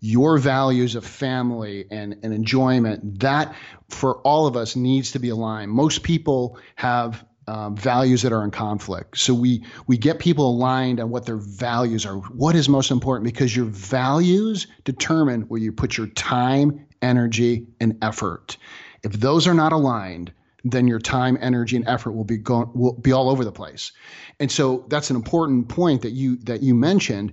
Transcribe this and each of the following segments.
your values of family and, and enjoyment, that for all of us needs to be aligned. Most people have um, values that are in conflict. So we we get people aligned on what their values are. What is most important? Because your values determine where you put your time, energy, and effort. If those are not aligned, then your time, energy, and effort will be going will be all over the place. And so that's an important point that you that you mentioned.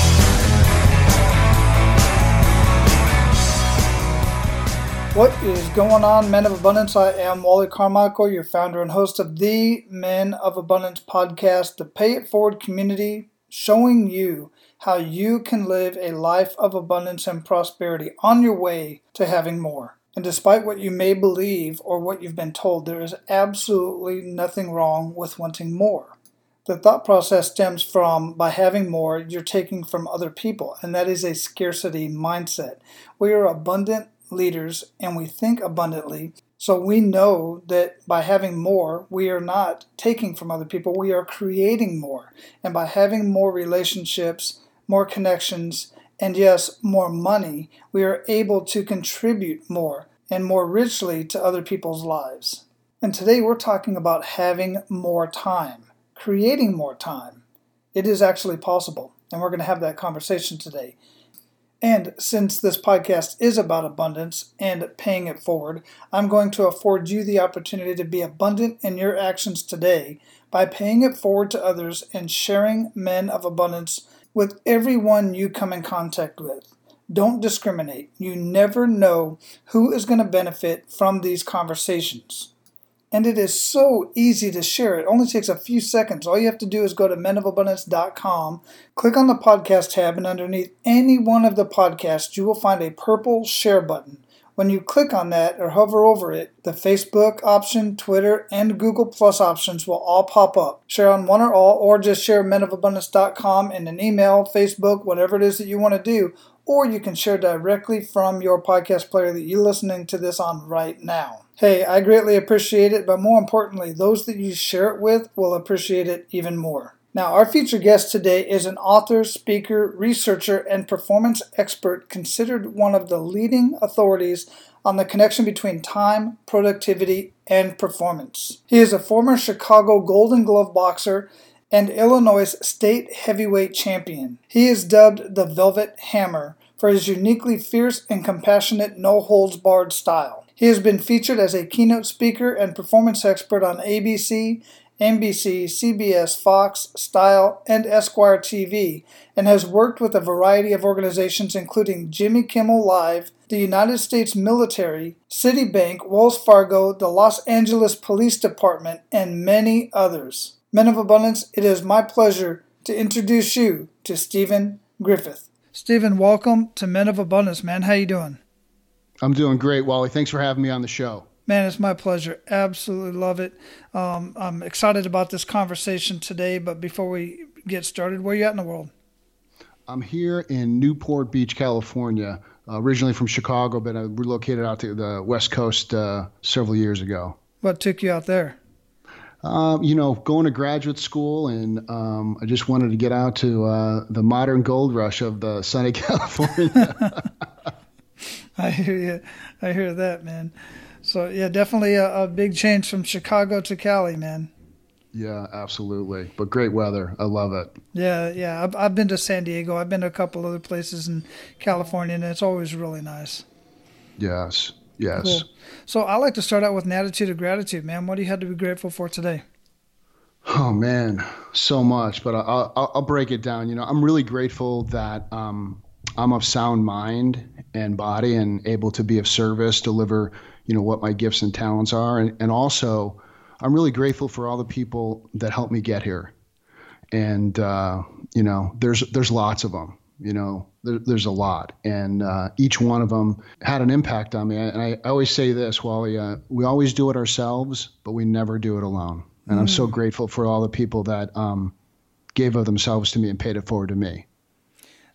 What is going on, Men of Abundance? I am Wally Carmichael, your founder and host of the Men of Abundance podcast, the Pay It Forward community, showing you how you can live a life of abundance and prosperity on your way to having more. And despite what you may believe or what you've been told, there is absolutely nothing wrong with wanting more. The thought process stems from by having more, you're taking from other people, and that is a scarcity mindset. We are abundant leaders and we think abundantly. So we know that by having more, we are not taking from other people, we are creating more. And by having more relationships, more connections, and yes, more money, we are able to contribute more and more richly to other people's lives. And today we're talking about having more time, creating more time. It is actually possible, and we're going to have that conversation today. And since this podcast is about abundance and paying it forward, I'm going to afford you the opportunity to be abundant in your actions today by paying it forward to others and sharing men of abundance with everyone you come in contact with. Don't discriminate. You never know who is going to benefit from these conversations. And it is so easy to share. It only takes a few seconds. All you have to do is go to menofabundance.com, click on the podcast tab, and underneath any one of the podcasts, you will find a purple share button. When you click on that or hover over it, the Facebook option, Twitter, and Google Plus options will all pop up. Share on one or all, or just share menofabundance.com in an email, Facebook, whatever it is that you want to do. Or you can share directly from your podcast player that you're listening to this on right now. Hey, I greatly appreciate it, but more importantly, those that you share it with will appreciate it even more. Now, our featured guest today is an author, speaker, researcher, and performance expert considered one of the leading authorities on the connection between time, productivity, and performance. He is a former Chicago Golden Glove boxer and Illinois state heavyweight champion. He is dubbed the Velvet Hammer for his uniquely fierce and compassionate no holds barred style. He has been featured as a keynote speaker and performance expert on ABC, NBC, CBS, Fox, Style, and Esquire TV, and has worked with a variety of organizations including Jimmy Kimmel Live, the United States military, Citibank, Wells Fargo, the Los Angeles Police Department, and many others. Men of Abundance, it is my pleasure to introduce you to Stephen Griffith. Stephen, welcome to Men of Abundance, man. How you doing? I'm doing great, Wally. Thanks for having me on the show. Man, it's my pleasure. Absolutely love it. Um, I'm excited about this conversation today. But before we get started, where are you at in the world? I'm here in Newport Beach, California. Uh, originally from Chicago, but I relocated out to the West Coast uh, several years ago. What took you out there? Um, you know, going to graduate school, and um, I just wanted to get out to uh, the modern gold rush of the sunny California. I hear you. I hear that, man. So yeah, definitely a, a big change from Chicago to Cali, man. Yeah, absolutely. But great weather. I love it. Yeah, yeah. I've, I've been to San Diego. I've been to a couple other places in California, and it's always really nice. Yes. Yes. Cool. So I like to start out with an attitude of gratitude, man. What do you have to be grateful for today? Oh man, so much. But I'll, I'll, I'll break it down. You know, I'm really grateful that um, I'm of sound mind and body and able to be of service, deliver, you know, what my gifts and talents are. And, and also, I'm really grateful for all the people that helped me get here. And, uh, you know, there's, there's lots of them, you know, there, there's a lot. And uh, each one of them had an impact on me. And I, I always say this, Wally, uh, we always do it ourselves, but we never do it alone. And mm. I'm so mm. grateful for all the people that um, gave of themselves to me and paid it forward to me.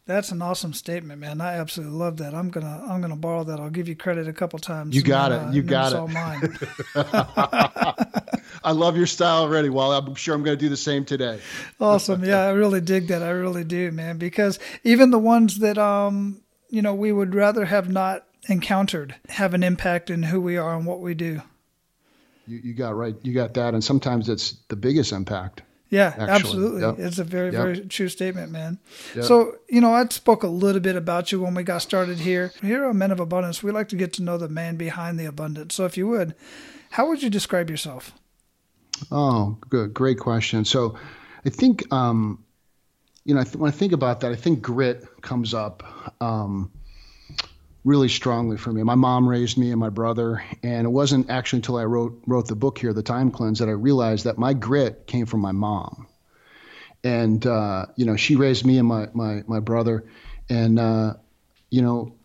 That's an awesome statement, man. I absolutely love that. I'm gonna I'm gonna borrow that. I'll give you credit a couple times. You got it. Uh, you got it. mine. I love your style already. Well, I'm sure I'm going to do the same today. awesome. Yeah, I really dig that. I really do, man. Because even the ones that um you know we would rather have not encountered have an impact in who we are and what we do. You you got right. You got that, and sometimes it's the biggest impact. Yeah, actually. absolutely. Yep. It's a very, yep. very true statement, man. Yep. So, you know, I spoke a little bit about you when we got started here. Here on Men of Abundance, we like to get to know the man behind the abundance. So, if you would, how would you describe yourself? Oh, good. Great question. So, I think, um, you know, when I think about that, I think grit comes up. Um, really strongly for me. My mom raised me and my brother, and it wasn't actually until I wrote wrote the book here, The Time Cleanse, that I realized that my grit came from my mom. And uh, you know, she raised me and my my my brother, and uh, you know,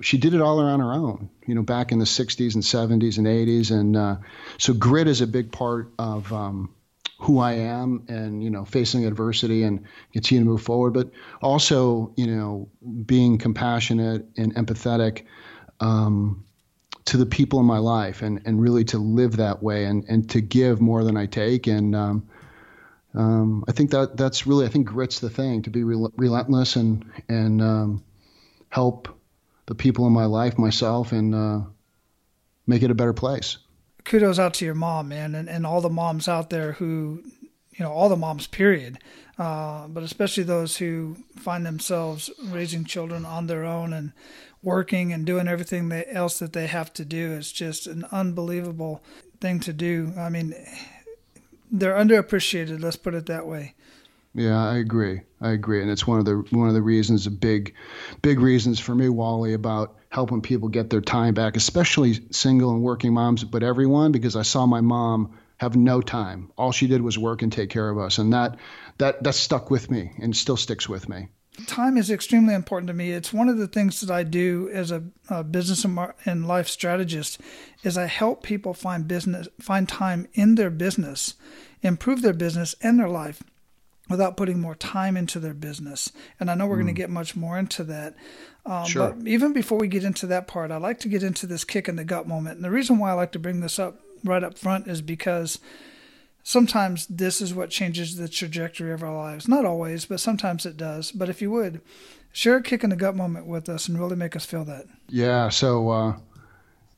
she did it all on her own. You know, back in the '60s and '70s and '80s, and uh, so grit is a big part of. Um, who I am and you know facing adversity and continue to move forward, but also you know being compassionate and empathetic um, to the people in my life and and really to live that way and and to give more than I take. And um, um, I think that that's really I think grit's the thing to be rel- relentless and and um, help the people in my life myself and uh, make it a better place kudos out to your mom, man, and, and all the moms out there who, you know, all the moms, period, uh, but especially those who find themselves raising children on their own and working and doing everything they, else that they have to do. It's just an unbelievable thing to do. I mean, they're underappreciated. Let's put it that way. Yeah, I agree. I agree, and it's one of the one of the reasons, big, big reasons for me, Wally, about helping people get their time back, especially single and working moms, but everyone, because I saw my mom have no time. All she did was work and take care of us, and that that that stuck with me and still sticks with me. Time is extremely important to me. It's one of the things that I do as a, a business and life strategist is I help people find business, find time in their business, improve their business and their life without putting more time into their business. And I know we're mm. going to get much more into that. Um, sure. But even before we get into that part, I'd like to get into this kick in the gut moment. And the reason why I like to bring this up right up front is because sometimes this is what changes the trajectory of our lives. Not always, but sometimes it does. But if you would, share a kick in the gut moment with us and really make us feel that. Yeah. So, uh,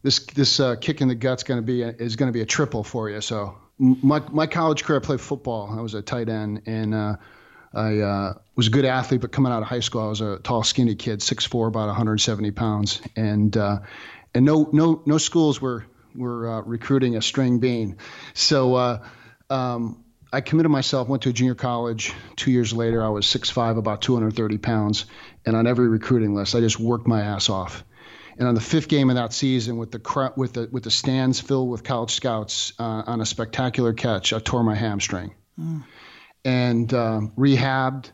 this this uh, kick in the gut's going to be a, is going to be a triple for you. So my my college career, I played football. I was a tight end, and uh, I uh, was a good athlete. But coming out of high school, I was a tall, skinny kid, 6'4", about 170 pounds, and uh, and no no no schools were were uh, recruiting a string bean. So uh, um, I committed myself. Went to a junior college. Two years later, I was 6'5", about 230 pounds, and on every recruiting list, I just worked my ass off. And on the fifth game of that season, with the with the with the stands filled with college scouts uh, on a spectacular catch, I tore my hamstring, mm. and um, rehabbed.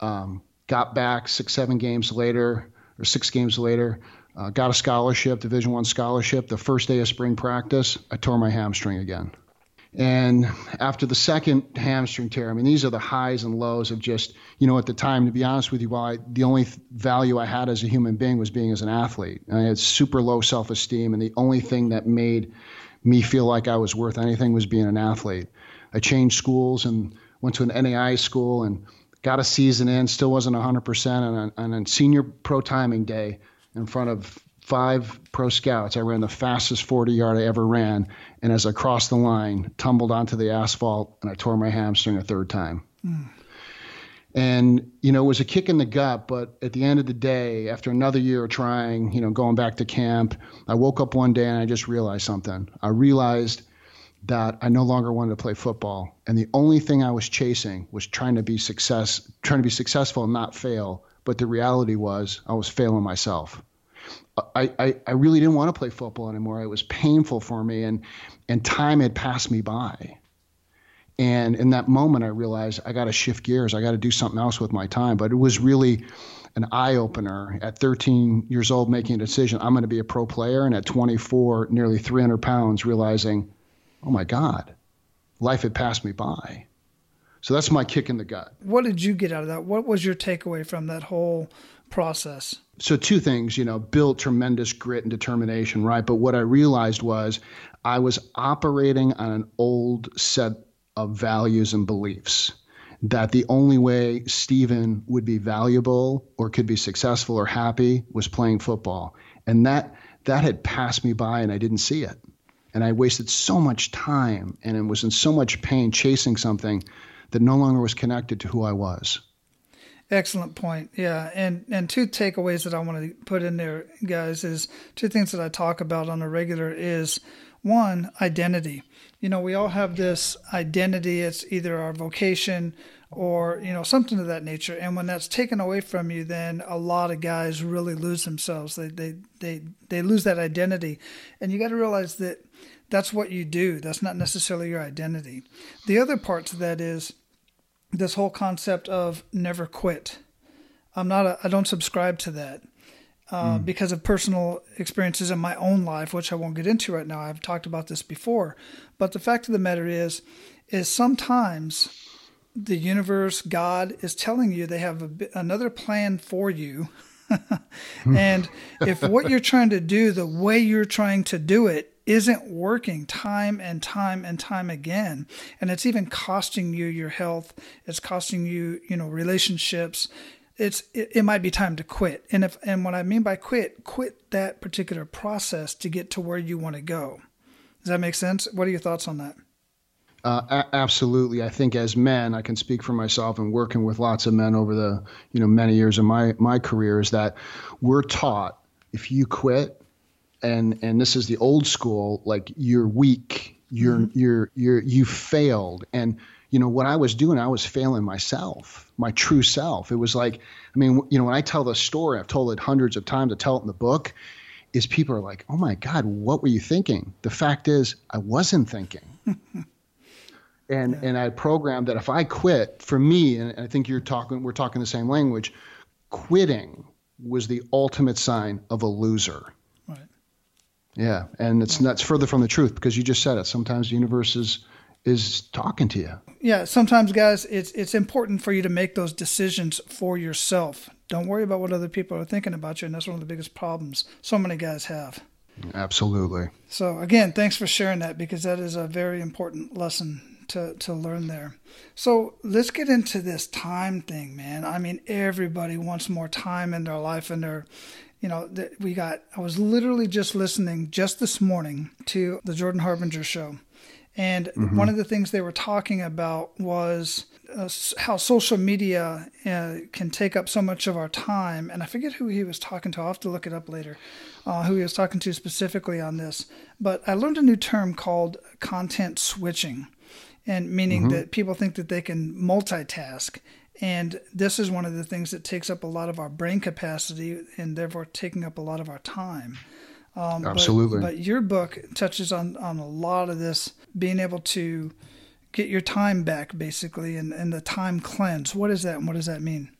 Um, got back six seven games later or six games later. Uh, got a scholarship, Division One scholarship. The first day of spring practice, I tore my hamstring again. And after the second hamstring tear, I mean, these are the highs and lows of just, you know, at the time, to be honest with you, while I, the only th- value I had as a human being was being as an athlete. I had super low self esteem, and the only thing that made me feel like I was worth anything was being an athlete. I changed schools and went to an NAI school and got a season in, still wasn't 100%. And on senior pro timing day, in front of five pro scouts. I ran the fastest 40 yard I ever ran. And as I crossed the line, tumbled onto the asphalt and I tore my hamstring a third time. Mm. And, you know, it was a kick in the gut. But at the end of the day, after another year of trying, you know, going back to camp, I woke up one day and I just realized something. I realized that I no longer wanted to play football. And the only thing I was chasing was trying to be success, trying to be successful and not fail. But the reality was I was failing myself. I, I, I really didn't want to play football anymore. It was painful for me, and and time had passed me by. And in that moment, I realized I got to shift gears. I got to do something else with my time. But it was really an eye opener at 13 years old, making a decision. I'm going to be a pro player, and at 24, nearly 300 pounds, realizing, oh my God, life had passed me by. So that's my kick in the gut. What did you get out of that? What was your takeaway from that whole process? So two things, you know, built tremendous grit and determination, right? But what I realized was I was operating on an old set of values and beliefs that the only way Stephen would be valuable or could be successful or happy was playing football. And that that had passed me by and I didn't see it. And I wasted so much time and was in so much pain chasing something that no longer was connected to who I was. Excellent point. Yeah, and and two takeaways that I want to put in there, guys, is two things that I talk about on a regular is one identity. You know, we all have this identity. It's either our vocation or you know something of that nature. And when that's taken away from you, then a lot of guys really lose themselves. They they they they lose that identity, and you got to realize that that's what you do. That's not necessarily your identity. The other part to that is this whole concept of never quit. I'm not a, I don't subscribe to that. Uh, mm. because of personal experiences in my own life, which I won't get into right now. I've talked about this before, but the fact of the matter is, is sometimes the universe, God, is telling you they have a, another plan for you. and if what you're trying to do, the way you're trying to do it, isn't working time and time and time again and it's even costing you your health it's costing you you know relationships it's it, it, might be time to quit. And if and what i mean by quit quit that particular process to get to where you want to go. Does that make sense? What are your thoughts on that uh, a- absolutely. I think as men, I can speak for myself and working with lots of men over the you know many years of my my career is that we're taught if you quit, and and this is the old school like you're weak you're mm-hmm. you're you're you failed and you know what i was doing i was failing myself my true self it was like i mean you know when i tell the story i've told it hundreds of times i tell it in the book is people are like oh my god what were you thinking the fact is i wasn't thinking and yeah. and i programmed that if i quit for me and i think you're talking we're talking the same language quitting was the ultimate sign of a loser Right. yeah, and it's that's further from the truth because you just said it. Sometimes the universe is is talking to you. Yeah, sometimes guys, it's it's important for you to make those decisions for yourself. Don't worry about what other people are thinking about you, and that's one of the biggest problems so many guys have. Absolutely. So again, thanks for sharing that because that is a very important lesson to, to learn there. So let's get into this time thing, man. I mean, everybody wants more time in their life and their you know, we got, I was literally just listening just this morning to the Jordan Harbinger show. And mm-hmm. one of the things they were talking about was uh, how social media uh, can take up so much of our time. And I forget who he was talking to. I'll have to look it up later, uh, who he was talking to specifically on this. But I learned a new term called content switching, and meaning mm-hmm. that people think that they can multitask. And this is one of the things that takes up a lot of our brain capacity and therefore taking up a lot of our time. Um, Absolutely. But, but, your book touches on, on a lot of this, being able to get your time back, basically, and, and the time cleanse. What is that and what does that mean?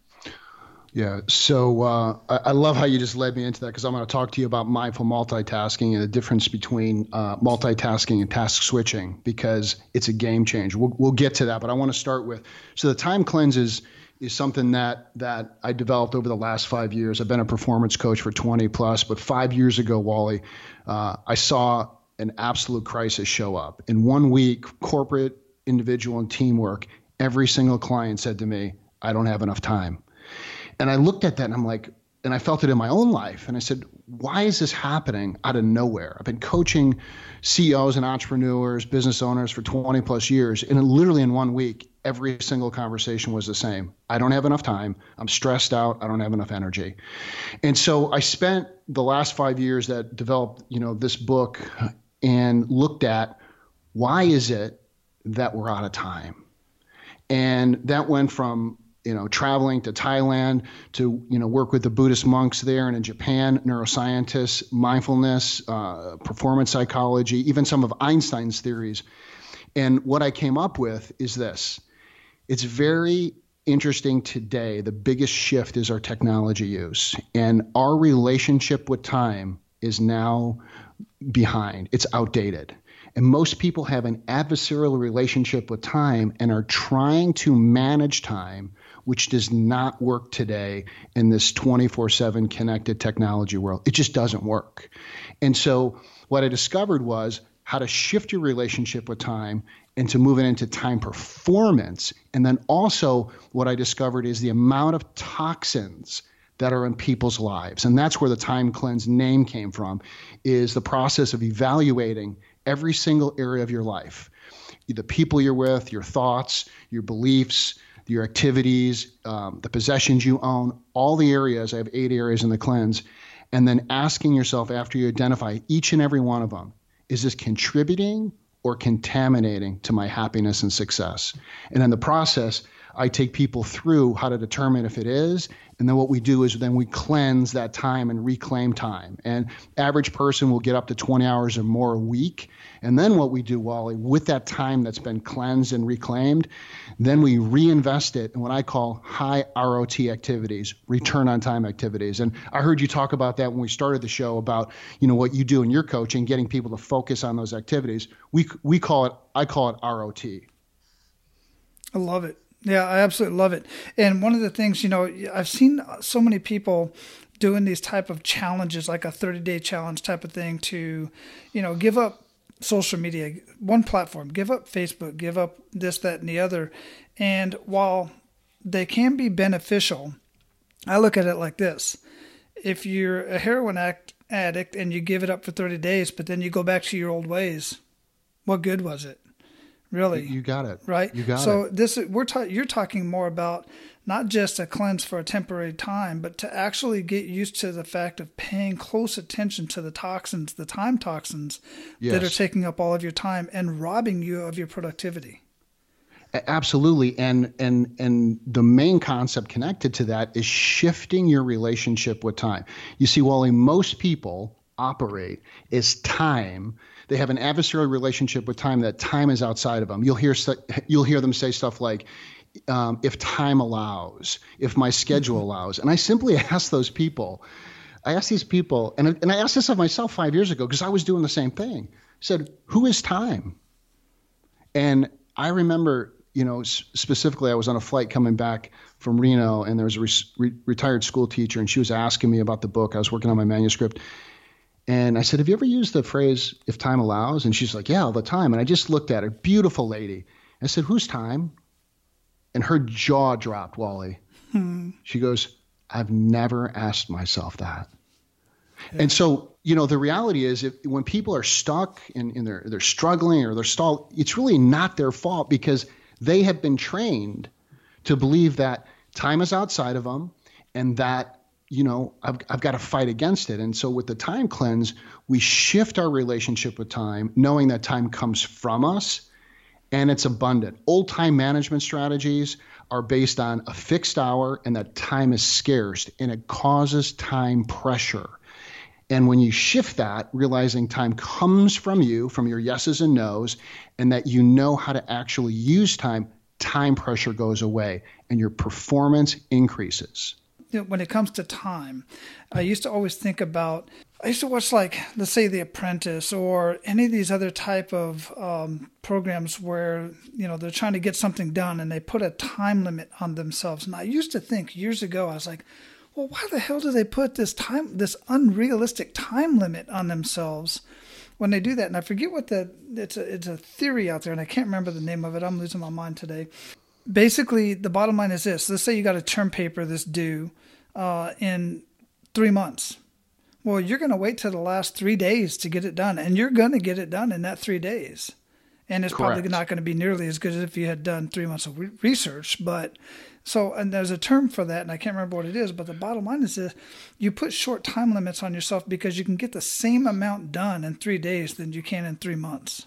Yeah. So uh, I, I, love how you just led me into that because I'm going to talk to you about mindful multitasking and the difference between uh, multitasking and task switching because it's a game changer. We'll, we'll get to that, but I want to start with so the time cleanses is, is something that that I developed over the last five years. I've been a performance coach for 20 plus, but five years ago, Wally, uh, I saw an absolute crisis show up. In one week, corporate, individual, and teamwork, every single client said to me, I don't have enough time and I looked at that and I'm like, and I felt it in my own life. And I said, why is this happening out of nowhere? I've been coaching CEOs and entrepreneurs, business owners for 20 plus years. And literally in one week, every single conversation was the same. I don't have enough time. I'm stressed out. I don't have enough energy. And so I spent the last five years that developed, you know, this book and looked at why is it that we're out of time? And that went from you know, traveling to Thailand to, you know, work with the Buddhist monks there and in Japan, neuroscientists, mindfulness, uh, performance psychology, even some of Einstein's theories. And what I came up with is this it's very interesting today. The biggest shift is our technology use, and our relationship with time is now behind, it's outdated. And most people have an adversarial relationship with time and are trying to manage time, which does not work today in this 24 7 connected technology world. It just doesn't work. And so, what I discovered was how to shift your relationship with time and to move it into time performance. And then also, what I discovered is the amount of toxins that are in people's lives. And that's where the time cleanse name came from, is the process of evaluating every single area of your life the people you're with, your thoughts, your beliefs, your activities, um, the possessions you own, all the areas. I have eight areas in the cleanse. And then asking yourself after you identify each and every one of them is this contributing or contaminating to my happiness and success? And in the process, I take people through how to determine if it is. And then what we do is then we cleanse that time and reclaim time. And average person will get up to 20 hours or more a week. And then what we do, Wally, with that time that's been cleansed and reclaimed, then we reinvest it in what I call high ROT activities, return on time activities. And I heard you talk about that when we started the show about, you know, what you do in your coaching, getting people to focus on those activities. We we call it I call it ROT. I love it. Yeah, I absolutely love it. And one of the things, you know, I've seen so many people doing these type of challenges, like a 30 day challenge type of thing to, you know, give up social media, one platform, give up Facebook, give up this, that, and the other. And while they can be beneficial, I look at it like this. If you're a heroin act, addict and you give it up for 30 days, but then you go back to your old ways, what good was it? Really, you got it. Right. You got so it. So this we're ta- you're talking more about not just a cleanse for a temporary time, but to actually get used to the fact of paying close attention to the toxins, the time toxins yes. that are taking up all of your time and robbing you of your productivity. Absolutely, and and and the main concept connected to that is shifting your relationship with time. You see, Wally, most people operate is time they have an adversarial relationship with time that time is outside of them. You'll hear you'll hear them say stuff like, um, "If time allows, if my schedule mm-hmm. allows," and I simply ask those people. I asked these people, and and I asked this of myself five years ago because I was doing the same thing. I said, "Who is time?" And I remember you know, specifically, I was on a flight coming back from Reno, and there was a re- retired school teacher, and she was asking me about the book. I was working on my manuscript, and I said, Have you ever used the phrase, if time allows? And she's like, Yeah, all the time. And I just looked at her, beautiful lady. I said, Whose time? And her jaw dropped, Wally. Hmm. She goes, I've never asked myself that. Yeah. And so, you know, the reality is if when people are stuck and, and they're they're struggling or they're stalled, it's really not their fault because they have been trained to believe that time is outside of them and that you know, I've, I've got to fight against it. And so with the time cleanse, we shift our relationship with time, knowing that time comes from us and it's abundant. Old time management strategies are based on a fixed hour and that time is scarce and it causes time pressure. And when you shift that, realizing time comes from you, from your yeses and nos, and that you know how to actually use time, time pressure goes away and your performance increases when it comes to time, I used to always think about. I used to watch like let's say The Apprentice or any of these other type of um, programs where you know they're trying to get something done and they put a time limit on themselves. And I used to think years ago, I was like, well, why the hell do they put this time, this unrealistic time limit on themselves? when they do that, and I forget what the it's a it's a theory out there, and I can't remember the name of it. I'm losing my mind today basically, the bottom line is this: let's say you got a term paper that's due uh, in three months. Well, you're going to wait till the last three days to get it done, and you're going to get it done in that three days. And it's Correct. probably not going to be nearly as good as if you had done three months of re- research. But so, and there's a term for that, and I can't remember what it is. But the bottom line is this: you put short time limits on yourself because you can get the same amount done in three days than you can in three months.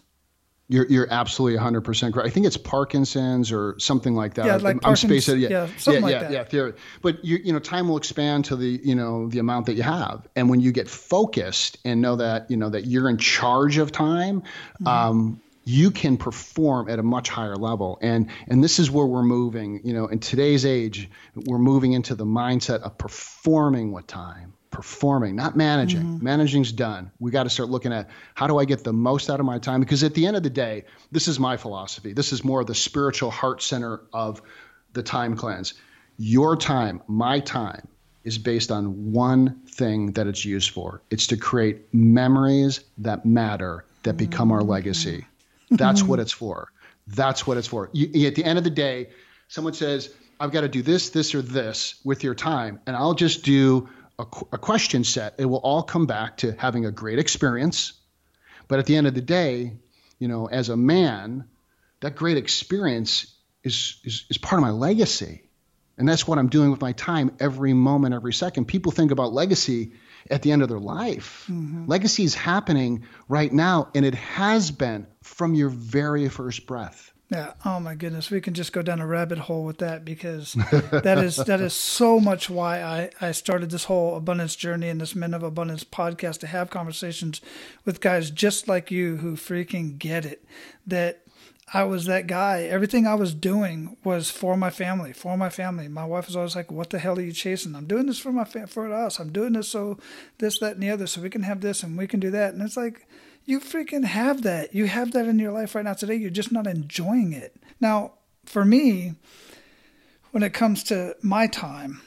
You're you're absolutely 100 percent correct. I think it's Parkinson's or something like that. Yeah, like I'm spacing. Yeah, yeah, something yeah, like yeah, that. yeah. Theory. But you you know, time will expand to the you know the amount that you have, and when you get focused and know that you know that you're in charge of time, mm-hmm. um, you can perform at a much higher level. And and this is where we're moving. You know, in today's age, we're moving into the mindset of performing with time performing, not managing. Mm-hmm. Managing's done. We got to start looking at how do I get the most out of my time? Because at the end of the day, this is my philosophy. This is more the spiritual heart center of the time cleanse. Your time, my time, is based on one thing that it's used for. It's to create memories that matter that become our legacy. Mm-hmm. That's what it's for. That's what it's for. You, at the end of the day, someone says, I've got to do this, this, or this with your time, and I'll just do a, a question set. It will all come back to having a great experience. But at the end of the day, you know, as a man, that great experience is, is, is part of my legacy. And that's what I'm doing with my time every moment, every second. People think about legacy at the end of their life. Mm-hmm. Legacy is happening right now, and it has been from your very first breath. Yeah. Oh my goodness. We can just go down a rabbit hole with that because that is that is so much why I, I started this whole abundance journey and this Men of Abundance podcast to have conversations with guys just like you who freaking get it. That I was that guy. Everything I was doing was for my family, for my family. My wife was always like, "What the hell are you chasing?" I'm doing this for my fa- for us. I'm doing this so this, that, and the other, so we can have this and we can do that. And it's like, you freaking have that. You have that in your life right now today. You're just not enjoying it. Now, for me, when it comes to my time,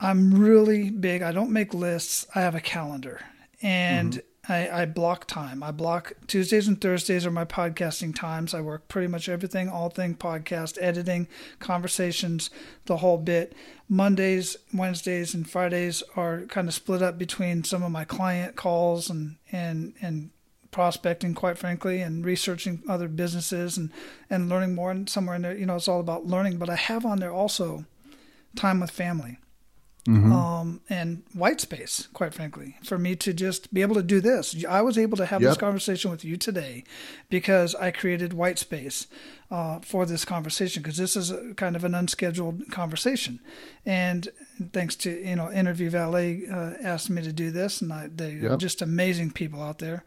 I'm really big. I don't make lists. I have a calendar, and mm-hmm. I, I block time. I block Tuesdays and Thursdays are my podcasting times. I work pretty much everything, all thing podcast, editing, conversations, the whole bit. Mondays, Wednesdays, and Fridays are kind of split up between some of my client calls and and and prospecting, quite frankly, and researching other businesses and and learning more. And somewhere in there, you know, it's all about learning. But I have on there also time with family mm-hmm. um, and white space, quite frankly, for me to just be able to do this. I was able to have yep. this conversation with you today because I created white space uh, for this conversation because this is a, kind of an unscheduled conversation. And thanks to, you know, Interview Valet uh, asked me to do this, and I, they're yep. just amazing people out there.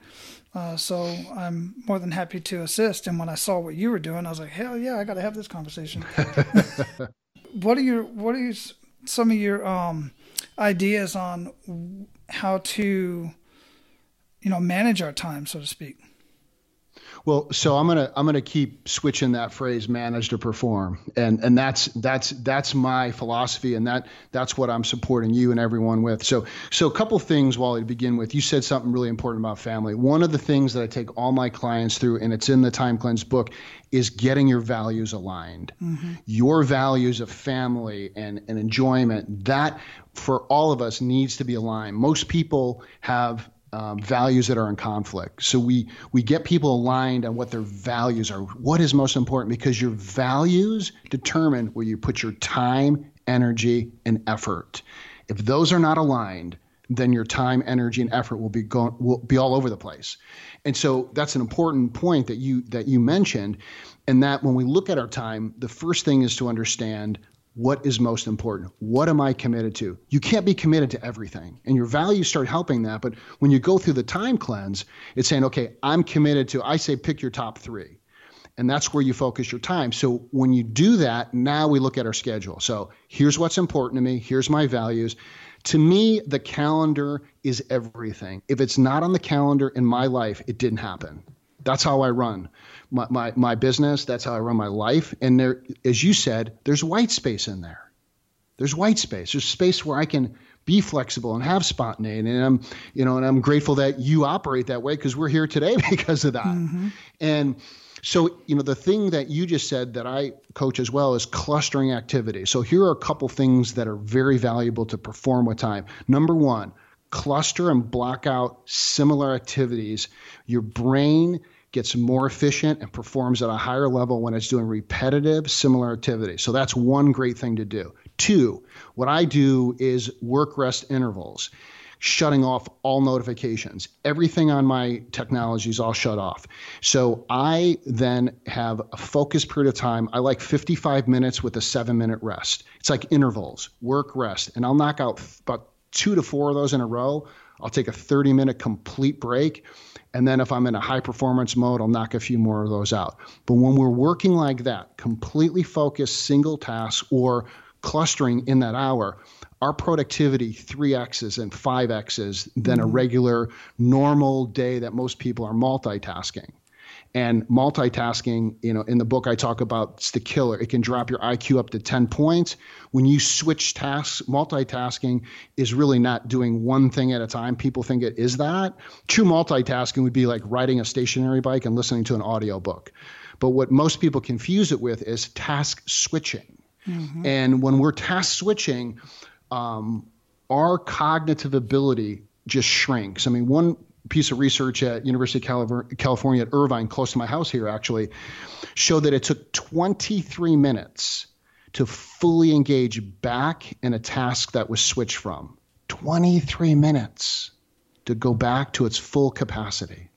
Uh, so I'm more than happy to assist. And when I saw what you were doing, I was like, hell yeah, I got to have this conversation. what are your what are your some of your um, ideas on how to, you know, manage our time, so to speak. Well, so I'm gonna I'm gonna keep switching that phrase manage to perform, and and that's that's that's my philosophy, and that that's what I'm supporting you and everyone with. So so a couple things, Wally, to begin with. You said something really important about family. One of the things that I take all my clients through, and it's in the Time Cleanse book, is getting your values aligned. Mm-hmm. Your values of family and, and enjoyment, that for all of us needs to be aligned. Most people have um, values that are in conflict. So we we get people aligned on what their values are. What is most important? Because your values determine where you put your time, energy, and effort. If those are not aligned, then your time, energy, and effort will be going will be all over the place. And so that's an important point that you that you mentioned, and that when we look at our time, the first thing is to understand what is most important? What am I committed to? You can't be committed to everything. And your values start helping that. But when you go through the time cleanse, it's saying, okay, I'm committed to, I say pick your top three. And that's where you focus your time. So when you do that, now we look at our schedule. So here's what's important to me. Here's my values. To me, the calendar is everything. If it's not on the calendar in my life, it didn't happen. That's how I run my, my, my business. That's how I run my life. And there, as you said, there's white space in there. There's white space. There's space where I can be flexible and have spontaneity. And I'm, you know, and I'm grateful that you operate that way because we're here today because of that. Mm-hmm. And so, you know, the thing that you just said that I coach as well is clustering activity. So here are a couple things that are very valuable to perform with time. Number one, cluster and block out similar activities. Your brain gets more efficient and performs at a higher level when it's doing repetitive, similar activities. So that's one great thing to do. Two, what I do is work rest intervals, shutting off all notifications. Everything on my technology is all shut off. So I then have a focused period of time. I like 55 minutes with a seven minute rest. It's like intervals, work, rest. And I'll knock out about two to four of those in a row. I'll take a 30 minute complete break and then if I'm in a high performance mode, I'll knock a few more of those out. But when we're working like that, completely focused, single task, or clustering in that hour, our productivity 3x's and 5x's than a mm-hmm. regular normal day that most people are multitasking and multitasking you know in the book i talk about it's the killer. It can drop your iq up to 10 points. When you switch tasks multitasking is really not doing one thing at a time. People think it is that. True multitasking would be like riding a stationary bike and listening to an audio book but what most people confuse it with is task switching. Mm-hmm. and when we're task switching um, our cognitive ability just shrinks. I mean one piece of research at University of California at Irvine, close to my house here, actually, showed that it took 23 minutes to fully engage back in a task that was switched from. 23 minutes to go back to its full capacity.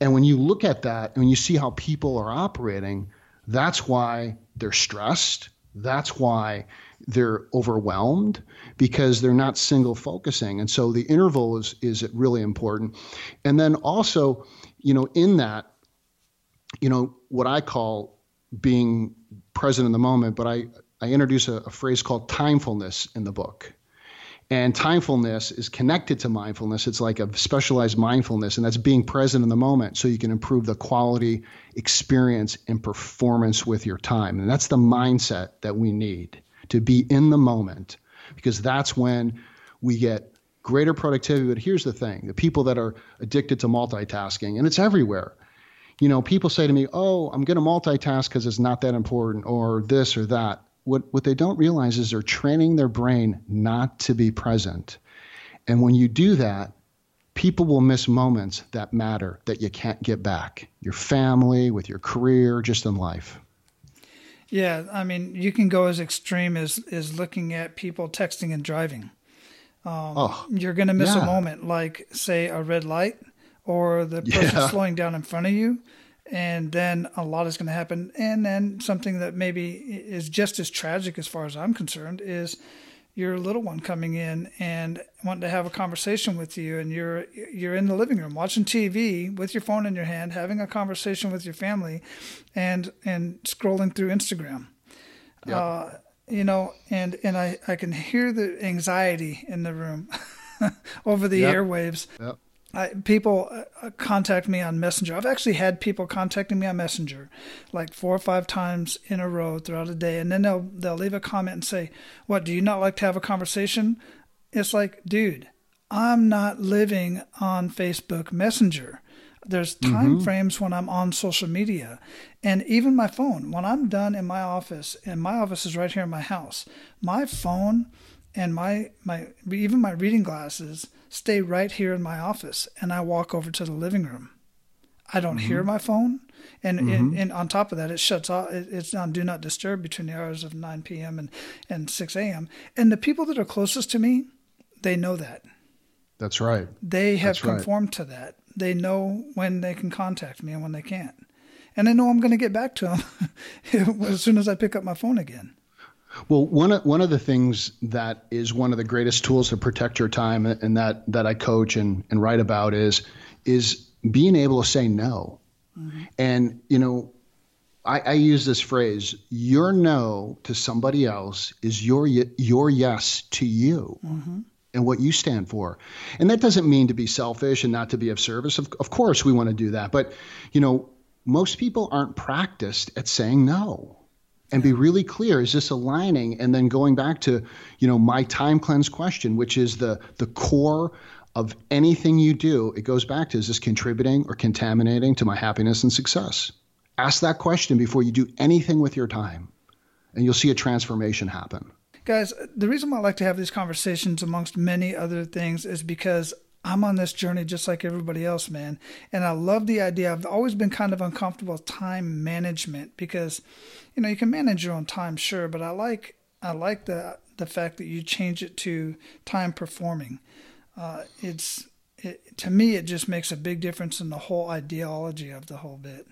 And when you look at that and you see how people are operating, that's why they're stressed. That's why they're overwhelmed because they're not single focusing. And so the interval is is really important. And then also, you know, in that, you know, what I call being present in the moment, but I, I introduce a, a phrase called timefulness in the book. And timefulness is connected to mindfulness. It's like a specialized mindfulness, and that's being present in the moment so you can improve the quality, experience, and performance with your time. And that's the mindset that we need to be in the moment because that's when we get greater productivity. But here's the thing the people that are addicted to multitasking, and it's everywhere. You know, people say to me, Oh, I'm going to multitask because it's not that important, or this or that. What, what they don't realize is they're training their brain not to be present. And when you do that, people will miss moments that matter that you can't get back your family, with your career, just in life. Yeah, I mean, you can go as extreme as is looking at people texting and driving. Um, oh, you're going to miss yeah. a moment, like say a red light or the person yeah. slowing down in front of you, and then a lot is going to happen. And then something that maybe is just as tragic, as far as I'm concerned, is your little one coming in and wanting to have a conversation with you and you're you're in the living room watching TV with your phone in your hand having a conversation with your family and and scrolling through Instagram yep. uh, you know and and I I can hear the anxiety in the room over the yep. airwaves yep. I, people uh, contact me on Messenger. I've actually had people contacting me on Messenger, like four or five times in a row throughout a day, and then they'll they'll leave a comment and say, "What do you not like to have a conversation?" It's like, dude, I'm not living on Facebook Messenger. There's time mm-hmm. frames when I'm on social media, and even my phone. When I'm done in my office, and my office is right here in my house, my phone and my my even my reading glasses stay right here in my office and I walk over to the living room. I don't mm-hmm. hear my phone. And, mm-hmm. and, and, on top of that, it shuts off. It's on do not disturb between the hours of 9 p.m. and, and 6 a.m. And the people that are closest to me, they know that. That's right. They have That's conformed right. to that. They know when they can contact me and when they can't. And I know I'm going to get back to them as soon as I pick up my phone again. Well, one of, one of the things that is one of the greatest tools to protect your time, and that that I coach and, and write about is is being able to say no. Mm-hmm. And you know, I, I, use this phrase: your no to somebody else is your your yes to you. Mm-hmm. And what you stand for. And that doesn't mean to be selfish and not to be of service. Of, of course, we want to do that. But, you know, most people aren't practiced at saying no and be really clear is this aligning? And then going back to you know my time cleanse question which is the the core of anything you do it goes back to is this contributing or contaminating to my happiness and success? Ask that question before you do anything with your time and you'll see a transformation happen. Guys the reason why i like to have these conversations amongst many other things is because I'm on this journey just like everybody else, man. And I love the idea. I've always been kind of uncomfortable with time management because, you know, you can manage your own time, sure, but I like I like the the fact that you change it to time performing. Uh, it's it, to me, it just makes a big difference in the whole ideology of the whole bit.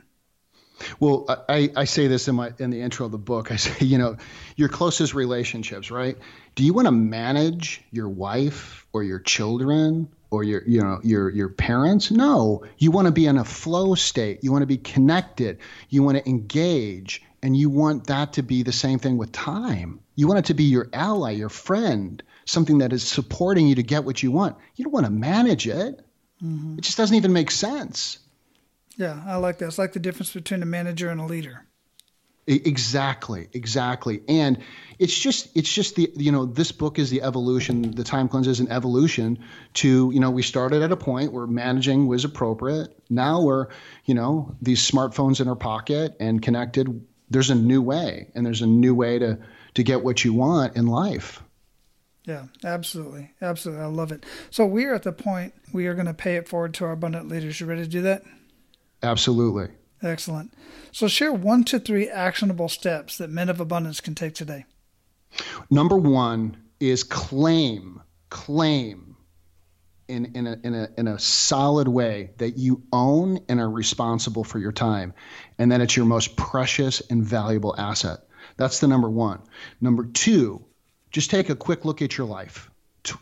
Well, I, I say this in my in the intro of the book. I say, you know, your closest relationships, right? Do you want to manage your wife or your children or your you know your your parents no you want to be in a flow state you want to be connected you want to engage And you want that to be the same thing with time. You want it to be your ally, your friend, something that is supporting you to get what you want. You don't want to manage it. Mm-hmm. It just doesn't even make sense. Yeah, I like that. It's like the difference between a manager and a leader. Exactly, exactly. And it's just it's just the you know this book is the evolution the time cleanse is an evolution to you know we started at a point where managing was appropriate. Now we're you know these smartphones in our pocket and connected there's a new way and there's a new way to to get what you want in life. Yeah absolutely absolutely. I love it. So we are at the point we are going to pay it forward to our abundant leaders. You ready to do that? Absolutely excellent so share one to three actionable steps that men of abundance can take today Number one is claim, claim in, in, a, in, a, in a solid way that you own and are responsible for your time, and that it's your most precious and valuable asset. That's the number one. Number two, just take a quick look at your life.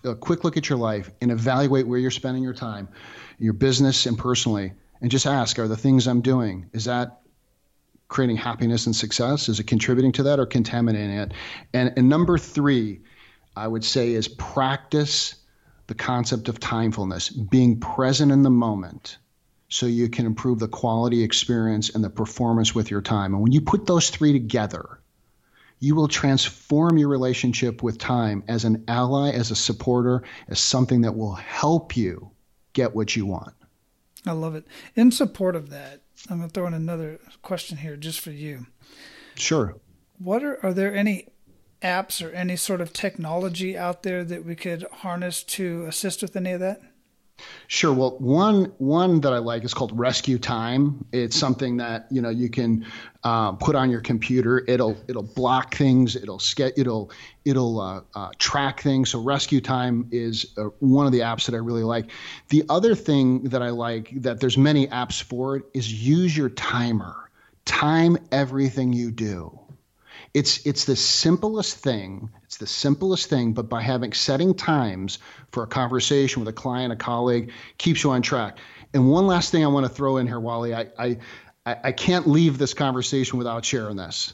A quick look at your life and evaluate where you're spending your time, your business and personally, and just ask: Are the things I'm doing is that creating happiness and success? Is it contributing to that or contaminating it? And, and number three, I would say, is practice the concept of timefulness, being present in the moment so you can improve the quality experience and the performance with your time. And when you put those three together, you will transform your relationship with time as an ally, as a supporter, as something that will help you get what you want. I love it. In support of that, I'm going to throw in another question here just for you. Sure. What are, are there any apps or any sort of technology out there that we could harness to assist with any of that? Sure. Well, one one that I like is called Rescue Time. It's something that you know you can uh, put on your computer. It'll it'll block things. It'll get it'll it'll uh, uh, track things. So Rescue Time is uh, one of the apps that I really like. The other thing that I like that there's many apps for it is use your timer. Time everything you do. It's it's the simplest thing. It's the simplest thing, but by having setting times for a conversation with a client, a colleague, keeps you on track. And one last thing I want to throw in here, Wally, I I, I can't leave this conversation without sharing this.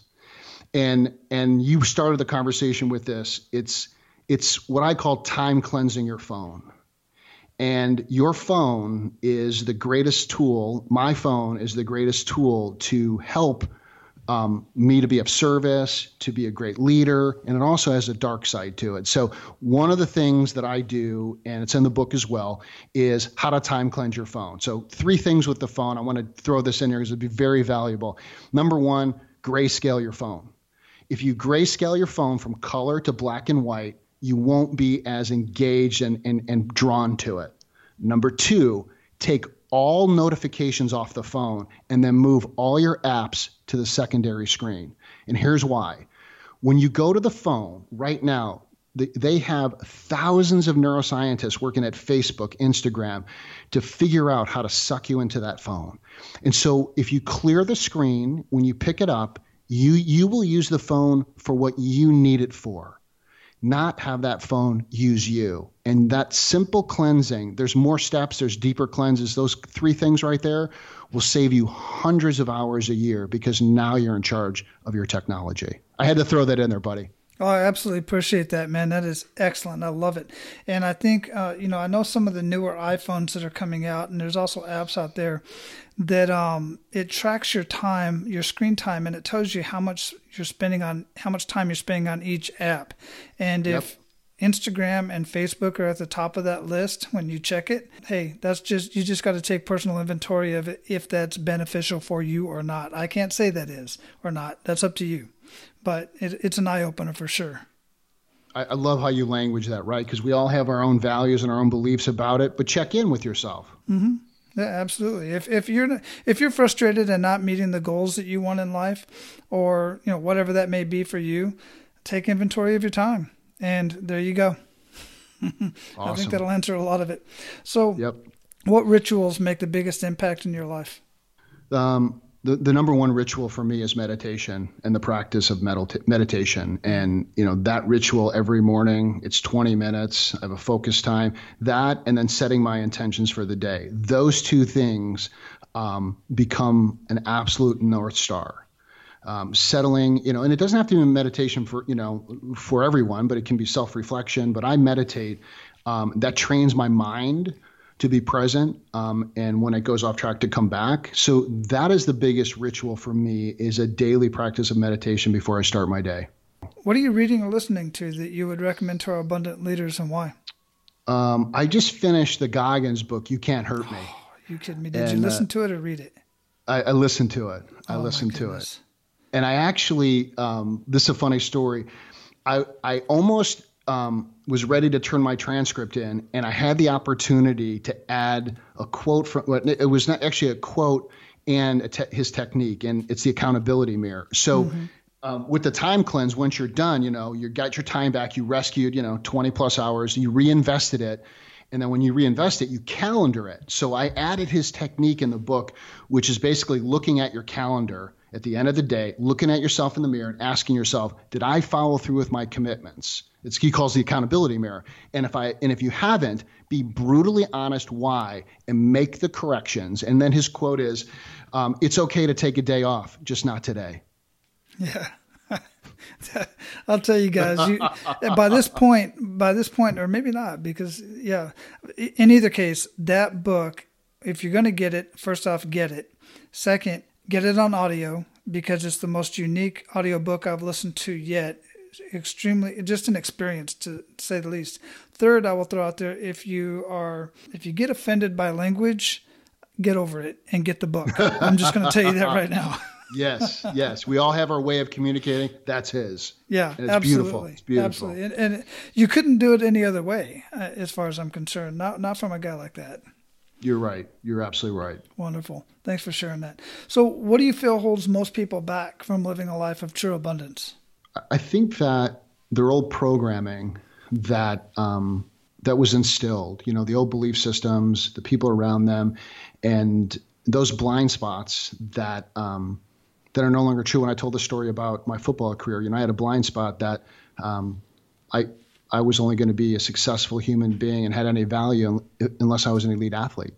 And and you started the conversation with this. It's it's what I call time cleansing your phone. And your phone is the greatest tool. My phone is the greatest tool to help um, me to be of service, to be a great leader, and it also has a dark side to it. So, one of the things that I do, and it's in the book as well, is how to time cleanse your phone. So, three things with the phone. I want to throw this in here because it'd be very valuable. Number one, grayscale your phone. If you grayscale your phone from color to black and white, you won't be as engaged and, and, and drawn to it. Number two, take all notifications off the phone and then move all your apps to the secondary screen. And here's why. When you go to the phone right now, they have thousands of neuroscientists working at Facebook, Instagram to figure out how to suck you into that phone. And so if you clear the screen when you pick it up, you you will use the phone for what you need it for not have that phone use you. And that simple cleansing, there's more steps, there's deeper cleanses. Those three things right there will save you hundreds of hours a year because now you're in charge of your technology. I had to throw that in there, buddy. Oh, I absolutely appreciate that, man. That is excellent. I love it. And I think, uh, you know, I know some of the newer iPhones that are coming out, and there's also apps out there that um, it tracks your time, your screen time, and it tells you how much you're spending on, how much time you're spending on each app. And yep. if Instagram and Facebook are at the top of that list when you check it, hey, that's just, you just got to take personal inventory of it if that's beneficial for you or not. I can't say that is or not. That's up to you but it, it's an eye opener for sure. I, I love how you language that, right? Because we all have our own values and our own beliefs about it, but check in with yourself. Mm-hmm. Yeah, absolutely. If if you're if you're frustrated and not meeting the goals that you want in life, or you know whatever that may be for you, take inventory of your time, and there you go. awesome. I think that'll answer a lot of it. So, yep. what rituals make the biggest impact in your life? Um, the, the number one ritual for me is meditation and the practice of medita- meditation and you know that ritual every morning it's 20 minutes i have a focus time that and then setting my intentions for the day those two things um, become an absolute north star um, settling, you know, and it doesn't have to be meditation for, you know, for everyone, but it can be self reflection. But I meditate. Um, that trains my mind to be present um, and when it goes off track to come back. So that is the biggest ritual for me is a daily practice of meditation before i start my day. What are you reading or listening to that you would recommend to our abundant leaders and why? Um, i just finished the goggins book you can't hurt me. Oh, you kidding me? Did and, you listen uh, to it or read it? I, I listened to it. I oh, listened to it. and i actually um, this is a funny story. I i almost um, was ready to turn my transcript in, and I had the opportunity to add a quote from. It was not actually a quote and te- his technique, and it's the accountability mirror. So. Mm-hmm. Um, with the time cleanse, once you're done, you know, you got your time back, you rescued, you know, 20 plus hours, you reinvested it. And then when you reinvest it, you calendar it. So I added his technique in the book, which is basically looking at your calendar at the end of the day, looking at yourself in the mirror and asking yourself, did I follow through with my commitments? It's he calls the accountability mirror. And if I and if you haven't, be brutally honest why and make the corrections. And then his quote is, um, "It's okay to take a day off, just not today." Yeah. I'll tell you guys. You, by this point, by this point, or maybe not, because yeah. In either case, that book, if you're going to get it, first off, get it. Second, get it on audio because it's the most unique audio book I've listened to yet extremely just an experience to say the least. Third, I will throw out there if you are if you get offended by language, get over it and get the book. I'm just going to tell you that right now. yes, yes. We all have our way of communicating. That's his. Yeah, it's absolutely. Beautiful. It's beautiful. Absolutely. And, and, you couldn't do it any other way, uh, as far as I'm concerned. Not not from a guy like that. You're right. You're absolutely right. Wonderful. Thanks for sharing that. So, what do you feel holds most people back from living a life of true abundance? I think that their old programming that um, that was instilled, you know, the old belief systems, the people around them, and those blind spots that um, that are no longer true. When I told the story about my football career, you know, I had a blind spot that um, I I was only going to be a successful human being and had any value unless I was an elite athlete.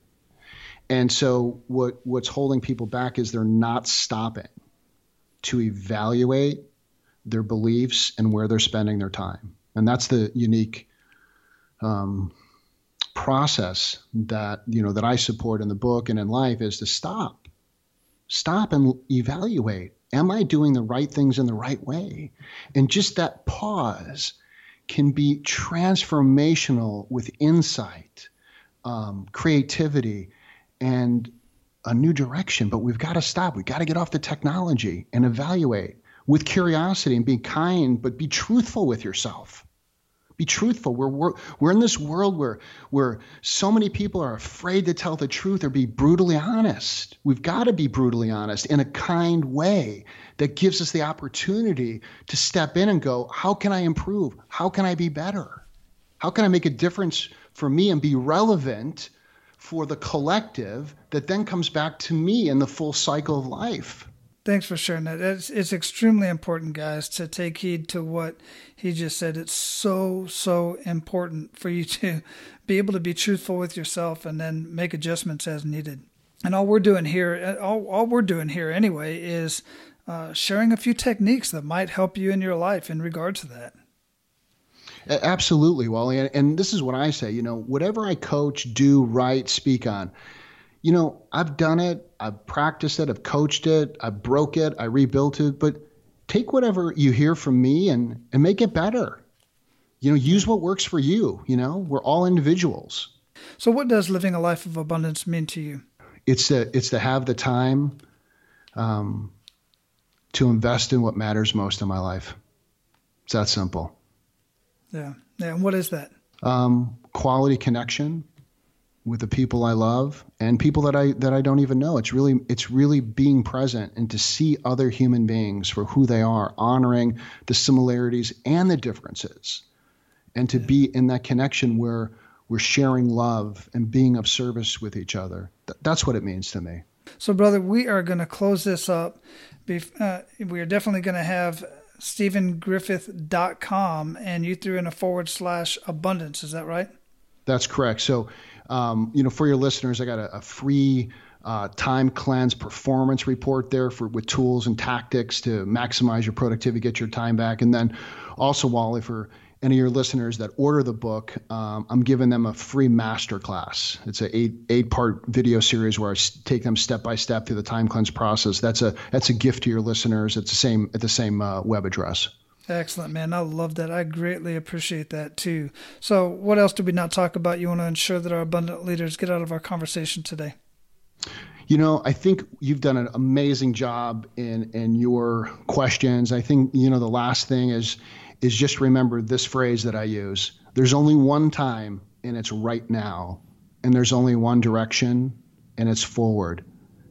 And so what what's holding people back is they're not stopping to evaluate their beliefs and where they're spending their time. And that's the unique um, process that you know that I support in the book and in life is to stop, stop and evaluate. Am I doing the right things in the right way? And just that pause can be transformational with insight, um, creativity, and a new direction. But we've got to stop. We've got to get off the technology and evaluate with curiosity and be kind, but be truthful with yourself. Be truthful. We're, we're, we're in this world where, where so many people are afraid to tell the truth or be brutally honest. We've got to be brutally honest in a kind way that gives us the opportunity to step in and go, how can I improve? How can I be better? How can I make a difference for me and be relevant for the collective that then comes back to me in the full cycle of life? Thanks for sharing that. It's, it's extremely important, guys, to take heed to what he just said. It's so, so important for you to be able to be truthful with yourself and then make adjustments as needed. And all we're doing here, all, all we're doing here anyway, is uh, sharing a few techniques that might help you in your life in regard to that. Absolutely, Wally. And, and this is what I say you know, whatever I coach, do, write, speak on, you know, I've done it, I've practiced it, I've coached it, I broke it, I rebuilt it, but take whatever you hear from me and and make it better. You know, use what works for you, you know? We're all individuals. So what does living a life of abundance mean to you? It's to it's to have the time um, to invest in what matters most in my life. It's that simple. Yeah. Yeah. And what is that? Um, quality connection with the people I love and people that I that I don't even know. It's really it's really being present and to see other human beings for who they are, honoring the similarities and the differences. And to be in that connection where we're sharing love and being of service with each other. Th- that's what it means to me. So, brother, we are going to close this up. Uh, we are definitely going to have StephenGriffith.com, and you threw in a forward slash abundance. Is that right? That's correct. So um, you know, for your listeners, I got a, a free uh, time cleanse performance report there for with tools and tactics to maximize your productivity, get your time back, and then also Wally for any of your listeners that order the book, um, I'm giving them a free master class. It's an eight eight part video series where I take them step by step through the time cleanse process. That's a that's a gift to your listeners. It's the same at the same uh, web address. Excellent, man. I love that. I greatly appreciate that too. So, what else did we not talk about? You want to ensure that our abundant leaders get out of our conversation today? You know, I think you've done an amazing job in in your questions. I think you know the last thing is is just remember this phrase that I use there's only one time, and it's right now. And there's only one direction, and it's forward.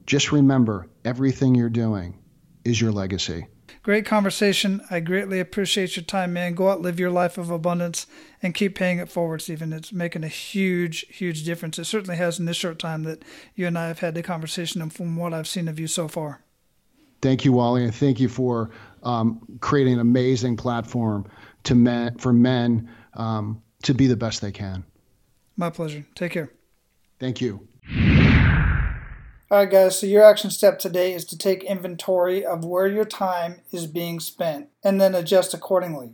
Just remember everything you're doing is your legacy. Great conversation. I greatly appreciate your time, man. Go out, live your life of abundance, and keep paying it forward, Stephen. It's making a huge, huge difference. It certainly has in this short time that you and I have had the conversation, and from what I've seen of you so far. Thank you, Wally, and thank you for um, creating an amazing platform to men for men um, to be the best they can. My pleasure. Take care. Thank you. All right, guys. So your action step today is to take inventory of where your time is being spent and then adjust accordingly.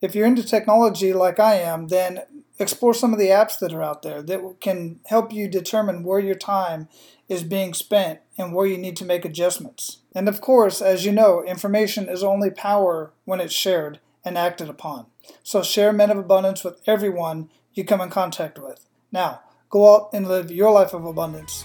If you're into technology like I am, then explore some of the apps that are out there that can help you determine where your time is being spent and where you need to make adjustments. And of course, as you know, information is only power when it's shared and acted upon. So share Men of Abundance with everyone you come in contact with. Now, go out and live your life of abundance